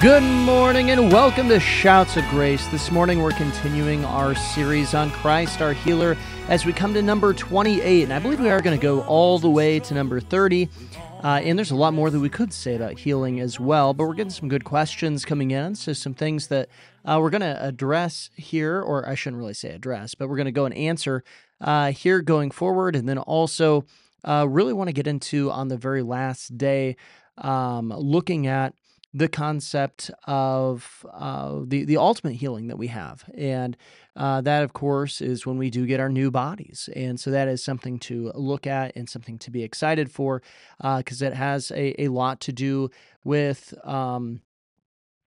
Good morning and welcome to Shouts of Grace. This morning we're continuing our series on Christ, our healer, as we come to number 28. And I believe we are going to go all the way to number 30. Uh, and there's a lot more that we could say about healing as well, but we're getting some good questions coming in. So, some things that uh, we're going to address here, or I shouldn't really say address, but we're going to go and answer uh, here going forward. And then also, uh, really want to get into on the very last day, um, looking at the concept of uh, the the ultimate healing that we have, and uh, that, of course, is when we do get our new bodies, and so that is something to look at and something to be excited for, because uh, it has a, a lot to do with. Um,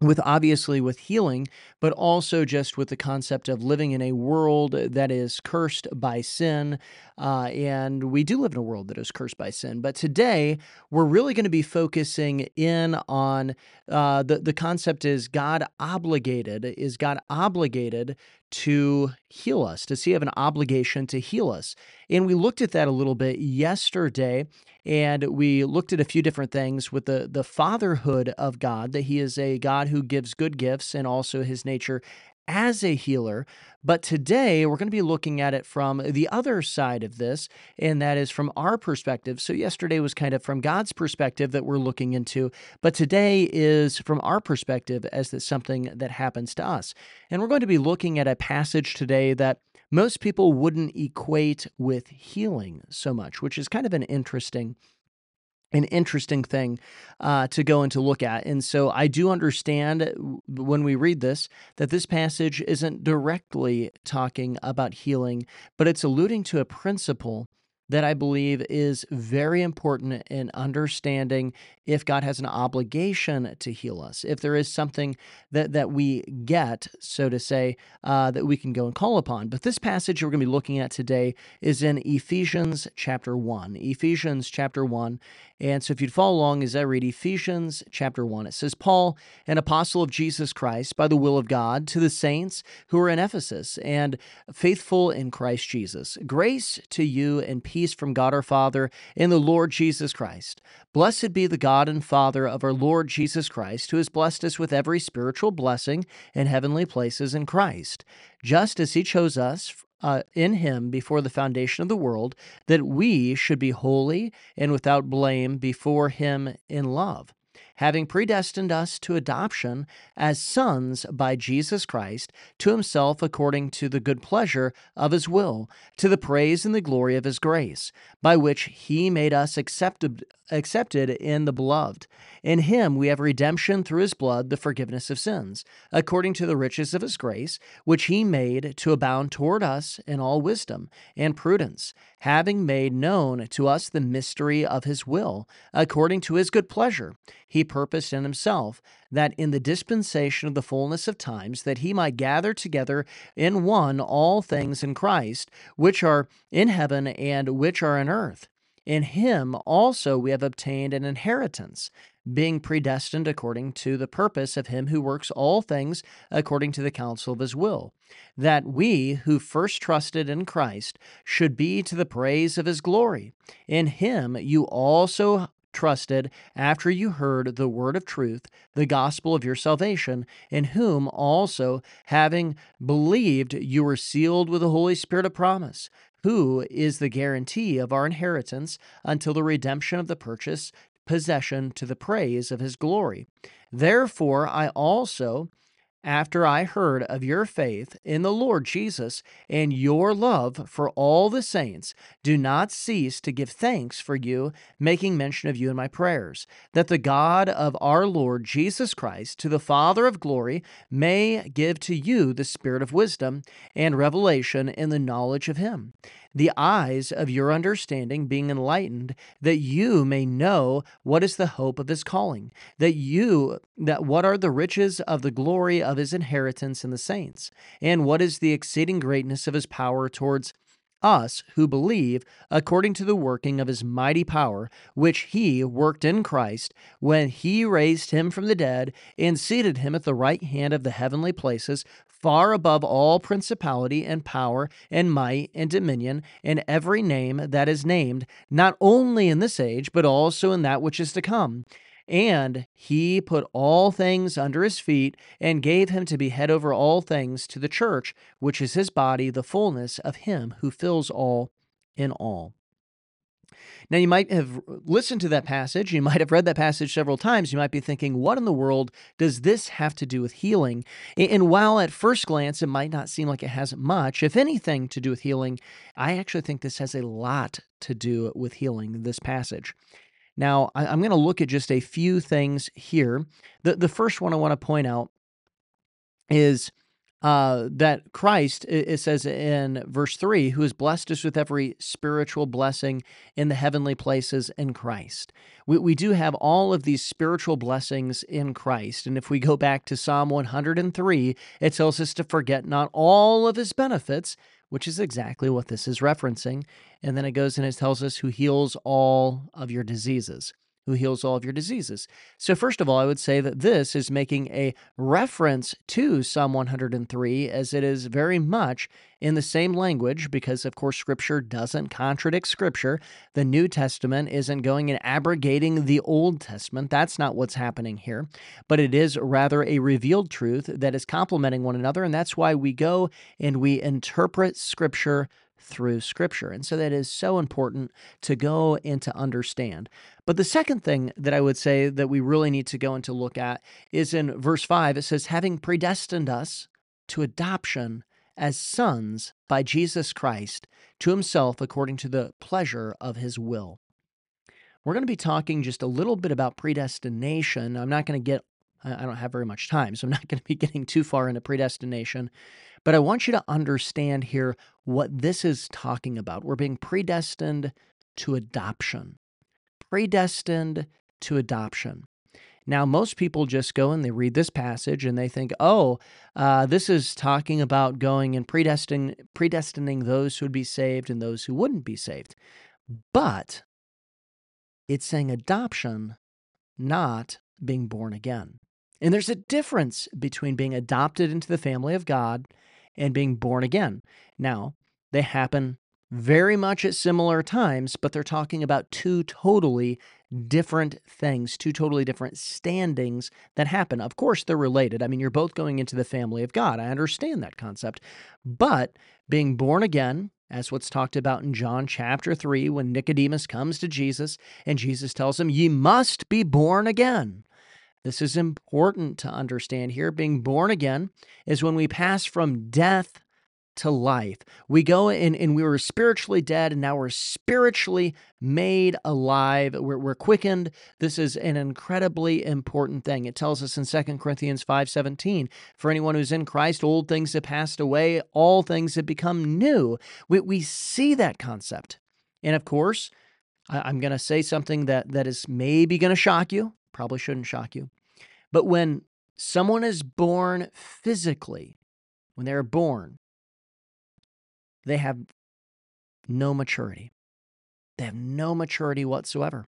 with obviously with healing, but also just with the concept of living in a world that is cursed by sin. Uh, and we do live in a world that is cursed by sin. But today, we're really going to be focusing in on uh, the, the concept is God obligated, is God obligated to heal us? Does he have an obligation to heal us? And we looked at that a little bit yesterday, and we looked at a few different things with the, the fatherhood of God, that he is a God who gives good gifts and also his nature as a healer. But today we're going to be looking at it from the other side of this, and that is from our perspective. So, yesterday was kind of from God's perspective that we're looking into, but today is from our perspective as it's something that happens to us. And we're going to be looking at a passage today that most people wouldn't equate with healing so much, which is kind of an interesting an interesting thing uh, to go and to look at. And so I do understand when we read this that this passage isn't directly talking about healing, but it's alluding to a principle that I believe is very important in understanding if God has an obligation to heal us, if there is something that, that we get, so to say, uh, that we can go and call upon. But this passage we're going to be looking at today is in Ephesians chapter 1. Ephesians chapter 1. And so if you'd follow along as I read Ephesians chapter 1, it says, Paul, an apostle of Jesus Christ, by the will of God, to the saints who are in Ephesus and faithful in Christ Jesus. Grace to you and peace from God our Father and the Lord Jesus Christ. Blessed be the God and Father of our Lord Jesus Christ, who has blessed us with every spiritual blessing in heavenly places in Christ, just as he chose us uh, in him before the foundation of the world, that we should be holy and without blame before him in love having predestined us to adoption as sons by Jesus Christ to himself according to the good pleasure of his will, to the praise and the glory of his grace, by which he made us accepted, accepted in the beloved. In him we have redemption through his blood, the forgiveness of sins, according to the riches of his grace, which he made to abound toward us in all wisdom and prudence, having made known to us the mystery of his will, according to his good pleasure. He purposed in himself that in the dispensation of the fullness of times that he might gather together in one all things in Christ, which are in heaven and which are in earth. In him also we have obtained an inheritance, being predestined according to the purpose of him who works all things according to the counsel of his will, that we who first trusted in Christ should be to the praise of his glory. In him you also trusted after you heard the word of truth, the gospel of your salvation, in whom also, having believed, you were sealed with the Holy Spirit of promise, who is the guarantee of our inheritance until the redemption of the purchase possession to the praise of his glory. Therefore, I also, after I heard of your faith in the Lord Jesus and your love for all the saints, do not cease to give thanks for you, making mention of you in my prayers, that the God of our Lord Jesus Christ, to the Father of glory, may give to you the spirit of wisdom and revelation in the knowledge of him the eyes of your understanding being enlightened, that you may know what is the hope of his calling, that you that what are the riches of the glory of his inheritance in the saints, and what is the exceeding greatness of his power towards us who believe according to the working of his mighty power, which he worked in Christ when he raised him from the dead and seated him at the right hand of the heavenly places, far above all principality and power and might and dominion and every name that is named, not only in this age, but also in that which is to come And he put all things under his feet and gave him to be head over all things to the church, which is his body, the fullness of him who fills all in all. Now, you might have listened to that passage. You might have read that passage several times. You might be thinking, what in the world does this have to do with healing? And while at first glance it might not seem like it has much, if anything, to do with healing, I actually think this has a lot to do with healing, this passage. Now, I'm going to look at just a few things here. The, first one I want to point out is uh, that Christ, it says in verse 3, who has blessed us with every spiritual blessing in the heavenly places in Christ. We, we do have all of these spiritual blessings in Christ. And if we go back to Psalm 103, it tells us to forget not all of his benefits, which is exactly what this is referencing. And then it goes and it tells us who heals all of your diseases who heals all of your diseases. So, first of all, I would say that this is making a reference to Psalm 103 as it is very much in the same language because, of course, Scripture doesn't contradict Scripture. The New Testament isn't going and abrogating the Old Testament. That's not what's happening here. But it is rather a revealed truth that is complementing one another. And that's why we go and we interpret Scripture through Scripture. And so that is so important to go and to understand. But the second thing that I would say that we really need to go and to look at is in verse 5. It says, having predestined us to adoption as sons by Jesus Christ to himself according to the pleasure of his will. We're going to be talking just a little bit about predestination. I'm not going to get, I don't have very much time, so I'm not going to be getting too far into predestination. But I want you to understand here what this is talking about. We're being predestined to adoption. Predestined to adoption. Now, most people just go and they read this passage and they think, oh, uh, this is talking about going and predestining, predestining those who would be saved and those who wouldn't be saved. But it's saying adoption, not being born again. And there's a difference between being adopted into the family of God and being born again. Now, they happen very much at similar times, but they're talking about two totally different things, two totally different standings that happen. Of course, they're related. I mean, you're both going into the family of God. I understand that concept. But being born again, as what's talked about in John chapter 3, when Nicodemus comes to Jesus and Jesus tells him, Ye must be born again. This is important to understand here. Being born again is when we pass from death to life. We go in and we were spiritually dead and now we're spiritually made alive. We're, we're quickened. This is an incredibly important thing. It tells us in 2 Corinthians 5:17, for anyone who's in Christ, old things have passed away, all things have become new. We, we see that concept. And of course, I'm going to say something that, that is maybe going to shock you probably shouldn't shock you. But when someone is born physically, when they're born, they have no maturity. They have no maturity whatsoever.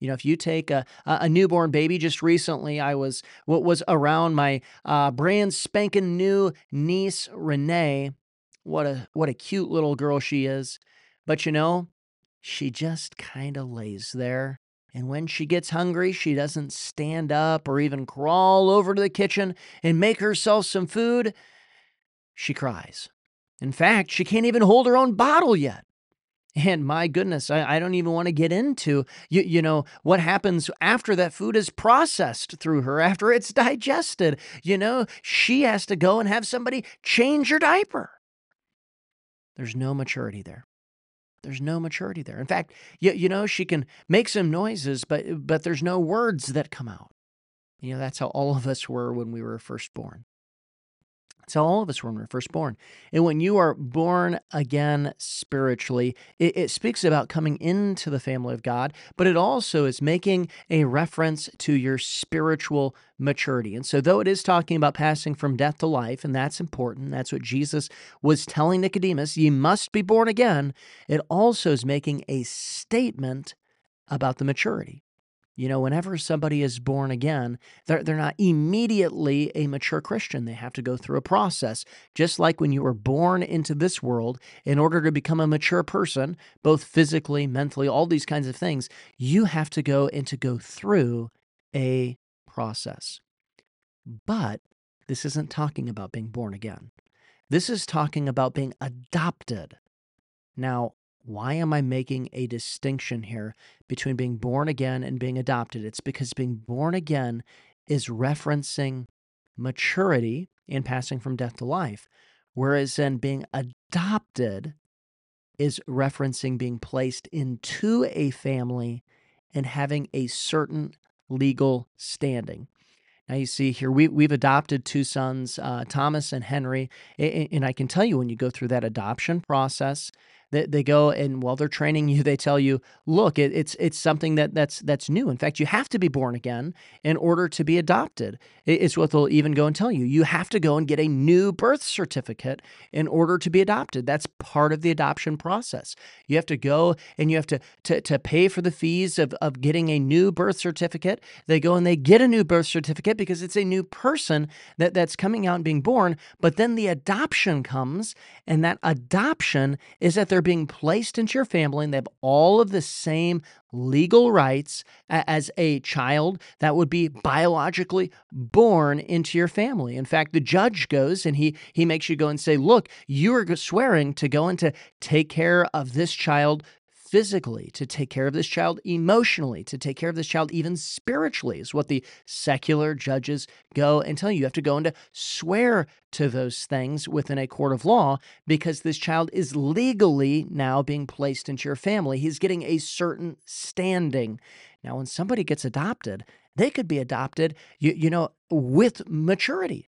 You know, if you take a, a newborn baby, just recently I was what was around my uh, brand spanking new niece Renee. What a what a cute little girl she is. But you know, she just kind of lays there and when she gets hungry, she doesn't stand up or even crawl over to the kitchen and make herself some food. She cries. In fact, she can't even hold her own bottle yet. And my goodness, I, I, don't even want to get into you, you know what happens after that food is processed through her, after it's digested. You know, she has to go and have somebody change her diaper. There's no maturity there. There's no maturity there. In fact, you, you know, she can make some noises, but but there's no words that come out. You know, that's how all of us were when we were first born. So all of us when we're first born. And when you are born again spiritually, it, it, speaks about coming into the family of God, but it also is making a reference to your spiritual maturity. And so, though it is talking about passing from death to life, and that's important, that's what Jesus was telling Nicodemus, ye must be born again, it also is making a statement about the maturity. You know, whenever somebody is born again, they're, they're not immediately a mature Christian. They have to go through a process. Just like when you were born into this world, in order to become a mature person, both physically, mentally, all these kinds of things, you have to go and to go through a process. But this isn't talking about being born again. This is talking about being adopted. Now, why am I making a distinction here between being born again and being adopted? It's because being born again is referencing maturity in passing from death to life, whereas then being adopted is referencing being placed into a family and having a certain legal standing. Now you see here we we've adopted two sons, uh, Thomas and Henry, and I can tell you when you go through that adoption process, they, they go and while they're training you, they tell you, look, it, it's it's something that that's that's new. In fact, you have to be born again in order to be adopted. It's what they'll even go and tell you. You have to go and get a new birth certificate in order to be adopted. That's part of the adoption process. You have to go and you have to to, to pay for the fees of, of getting a new birth certificate. They go and they get a new birth certificate because it's a new person that, that's coming out and being born. But then the adoption comes, and that adoption is that they're they're being placed into your family and they have all of the same legal rights as a child that would be biologically born into your family. In fact, the judge goes and he he makes you go and say, "Look, you are swearing to go and to take care of this child physically, to take care of this child emotionally, to take care of this child even spiritually, is what the secular judges go and tell you. You have to go and to swear to those things within a court of law because this child is legally now being placed into your family. He's getting a certain standing. Now, when somebody gets adopted, they could be adopted, you, you know, with maturity.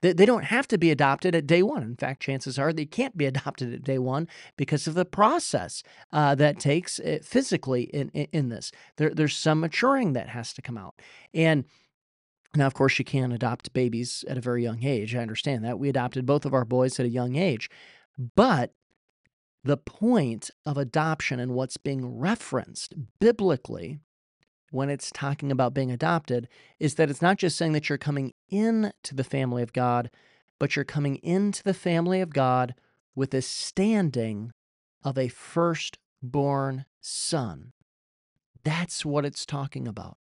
They, they don't have to be adopted at day one. In fact, chances are they can't be adopted at day one because of the process uh, that takes uh, physically in, in, in this. There, there's some maturing that has to come out. And now, of course, you can adopt babies at a very young age. I understand that. We adopted both of our boys at a young age. But the point of adoption and what's being referenced biblically when it's talking about being adopted is that it's not just saying that you're coming into the family of God, but you're coming into the family of God with a standing of a firstborn son. That's what it's talking about.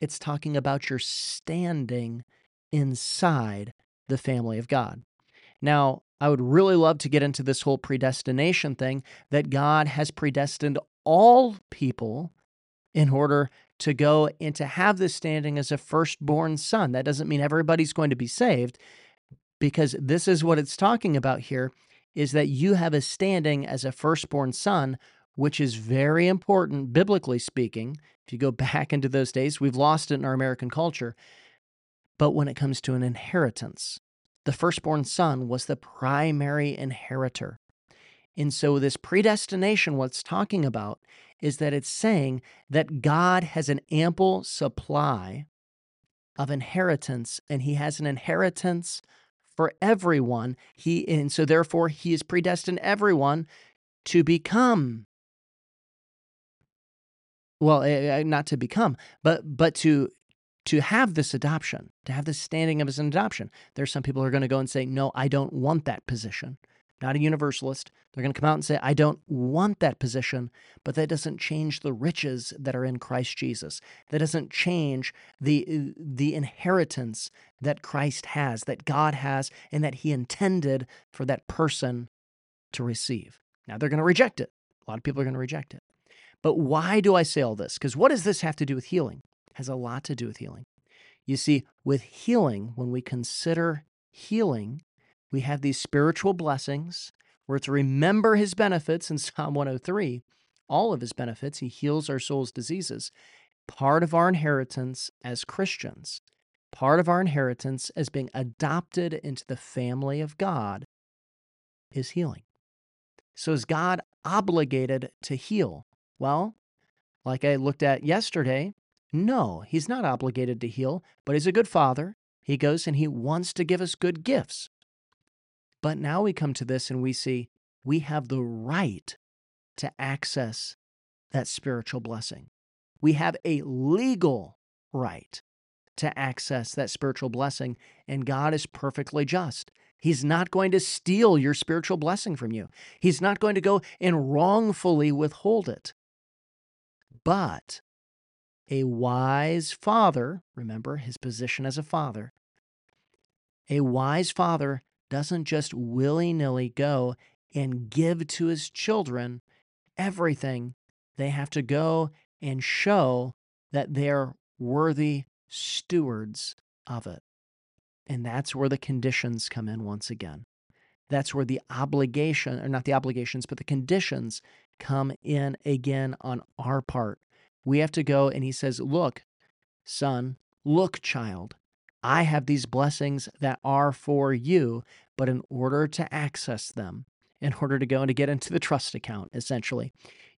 It's talking about your standing inside the family of God. Now, I would really love to get into this whole predestination thing that God has predestined all people in order to go and to have this standing as a firstborn son. That doesn't mean everybody's going to be saved because this is what it's talking about here is that you have a standing as a firstborn son, which is very important biblically speaking. If you go back into those days, we've lost it in our American culture. But when it comes to an inheritance, the firstborn son was the primary inheritor. And so, this predestination, what's talking about is that it's saying that God has an ample supply of inheritance, and He has an inheritance for everyone. He and so therefore He has predestined everyone to become. Well, uh, not to become, but but to to have this adoption, to have this standing of as an adoption. There's some people who are going to go and say, "No, I don't want that position." Not a universalist. They're going to come out and say, I don't want that position, but that doesn't change the riches that are in Christ Jesus. That doesn't change the, the inheritance that Christ has, that God has, and that He intended for that person to receive. Now, they're going to reject it. A lot of people are going to reject it. But why do I say all this? Because what does this have to do with healing? It has a lot to do with healing. You see, with healing, when we consider healing, we have these spiritual blessings. We're to remember his benefits in Psalm 103, all of his benefits. He heals our soul's diseases. Part of our inheritance as Christians, part of our inheritance as being adopted into the family of God is healing. So is God obligated to heal? Well, like I looked at yesterday, no, he's not obligated to heal, but he's a good father. He goes and he wants to give us good gifts. But now we come to this and we see we have the right to access that spiritual blessing. We have a legal right to access that spiritual blessing, and God is perfectly just. He's not going to steal your spiritual blessing from you, He's not going to go and wrongfully withhold it. But A wise father, remember his position as a father, a wise father doesn't just willy nilly go and give to his children everything. They have to go and show that they're worthy stewards of it. And that's where the conditions come in once again. That's where the obligation, or not the obligations, but the conditions come in again on our part. We have to go, and he says, Look, son, look, child, I have these blessings that are for you, but in order to access them, in order to go and to get into the trust account, essentially,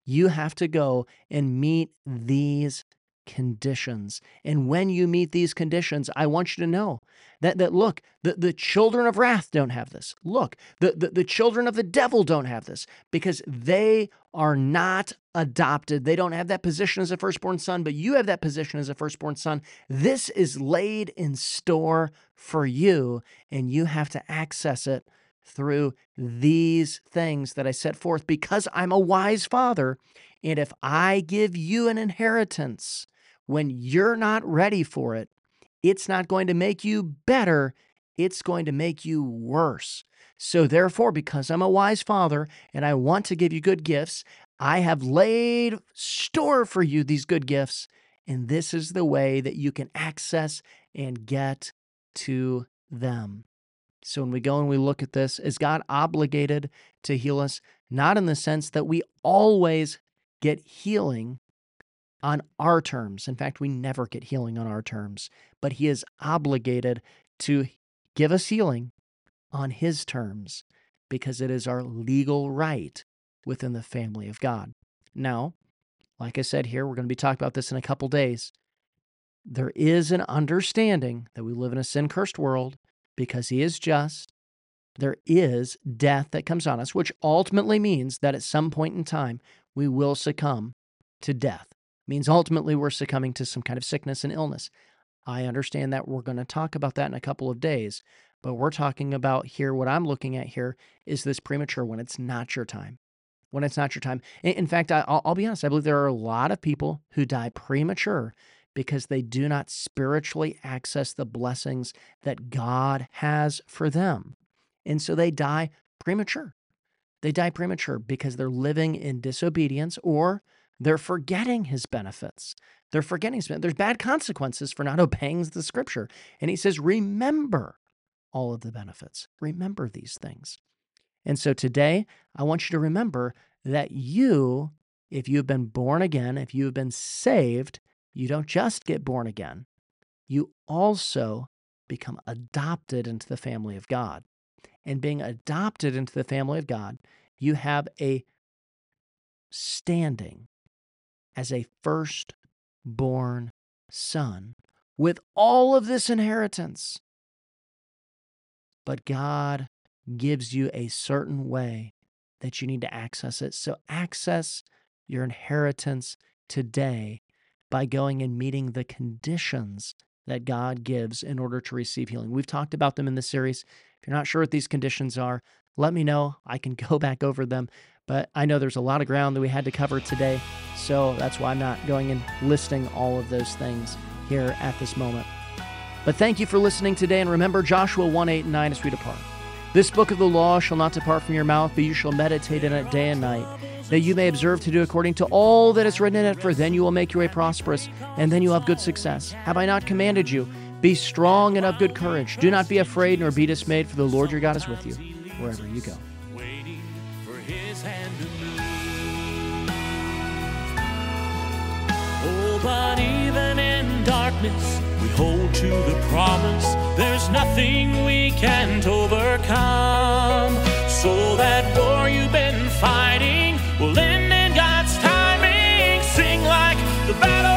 you have to go and meet these conditions. And when you meet these conditions, I want you to know that, that look, the, the children of wrath don't have this. Look, the, the, the children of the devil don't have this because they are not adopted. They don't have that position as a firstborn son, but you have that position as a firstborn son. This is laid in store for you, and you have to access it through these things that I set forth because I'm a wise father. And if I give you an inheritance, when you're not ready for it, it's not going to make you better, it's going to make you worse. So, therefore, because I'm a wise father and I want to give you good gifts, I have laid store for you these good gifts. And this is the way that you can access and get to them. So, when we go and we look at this, is God obligated to heal us? Not in the sense that we always get healing on our terms. In fact, we never get healing on our terms, but He is obligated to give us healing on His terms because it is our legal right within the family of God. Now, like I said here, we're going to be talking about this in a couple days. There is an understanding that we live in a sin cursed world because He is just. There is death that comes on us, which ultimately means that at some point in time we will succumb to death means ultimately we're succumbing to some kind of sickness and illness. I understand that we're going to talk about that in a couple of days, but we're talking about here, what I'm looking at here is this premature when it's not your time. When it's not your time. In fact, I'll, be honest, I believe there are a lot of people who die premature because they do not spiritually access the blessings that God has for them. And so they die premature. They die premature because they're living in disobedience or they're forgetting his benefits. They're forgetting his, there's bad consequences for not obeying the scripture. And he says, remember all of the benefits. Remember these things. And so today, I want you to remember that you, if you've been born again, if you've been saved, you don't just get born again, you also become adopted into the family of God. And being adopted into the family of God, you have a standing as a firstborn son with all of this inheritance. But God gives you a certain way that you need to access it. So access your inheritance today by going and meeting the conditions that God gives in order to receive healing. We've talked about them in the series. If you're not sure what these conditions are, let me know. I can go back over them. But I know there's a lot of ground that we had to cover today. So that's why I'm not going and listing all of those things here at this moment. But thank you for listening today. And remember Joshua 1 8 and 9 as we depart. This book of the law shall not depart from your mouth, but you shall meditate in it day and night, that you may observe to do according to all that is written in it, for then you will make your way prosperous, and then you will have good success. Have I not commanded you? Be strong and of good courage. Do not be afraid nor be dismayed, for the Lord your God is with you wherever you go. But even in darkness, we hold to the promise. There's nothing we can't overcome. So that war you've been fighting will end in God's timing. Sing like the battle's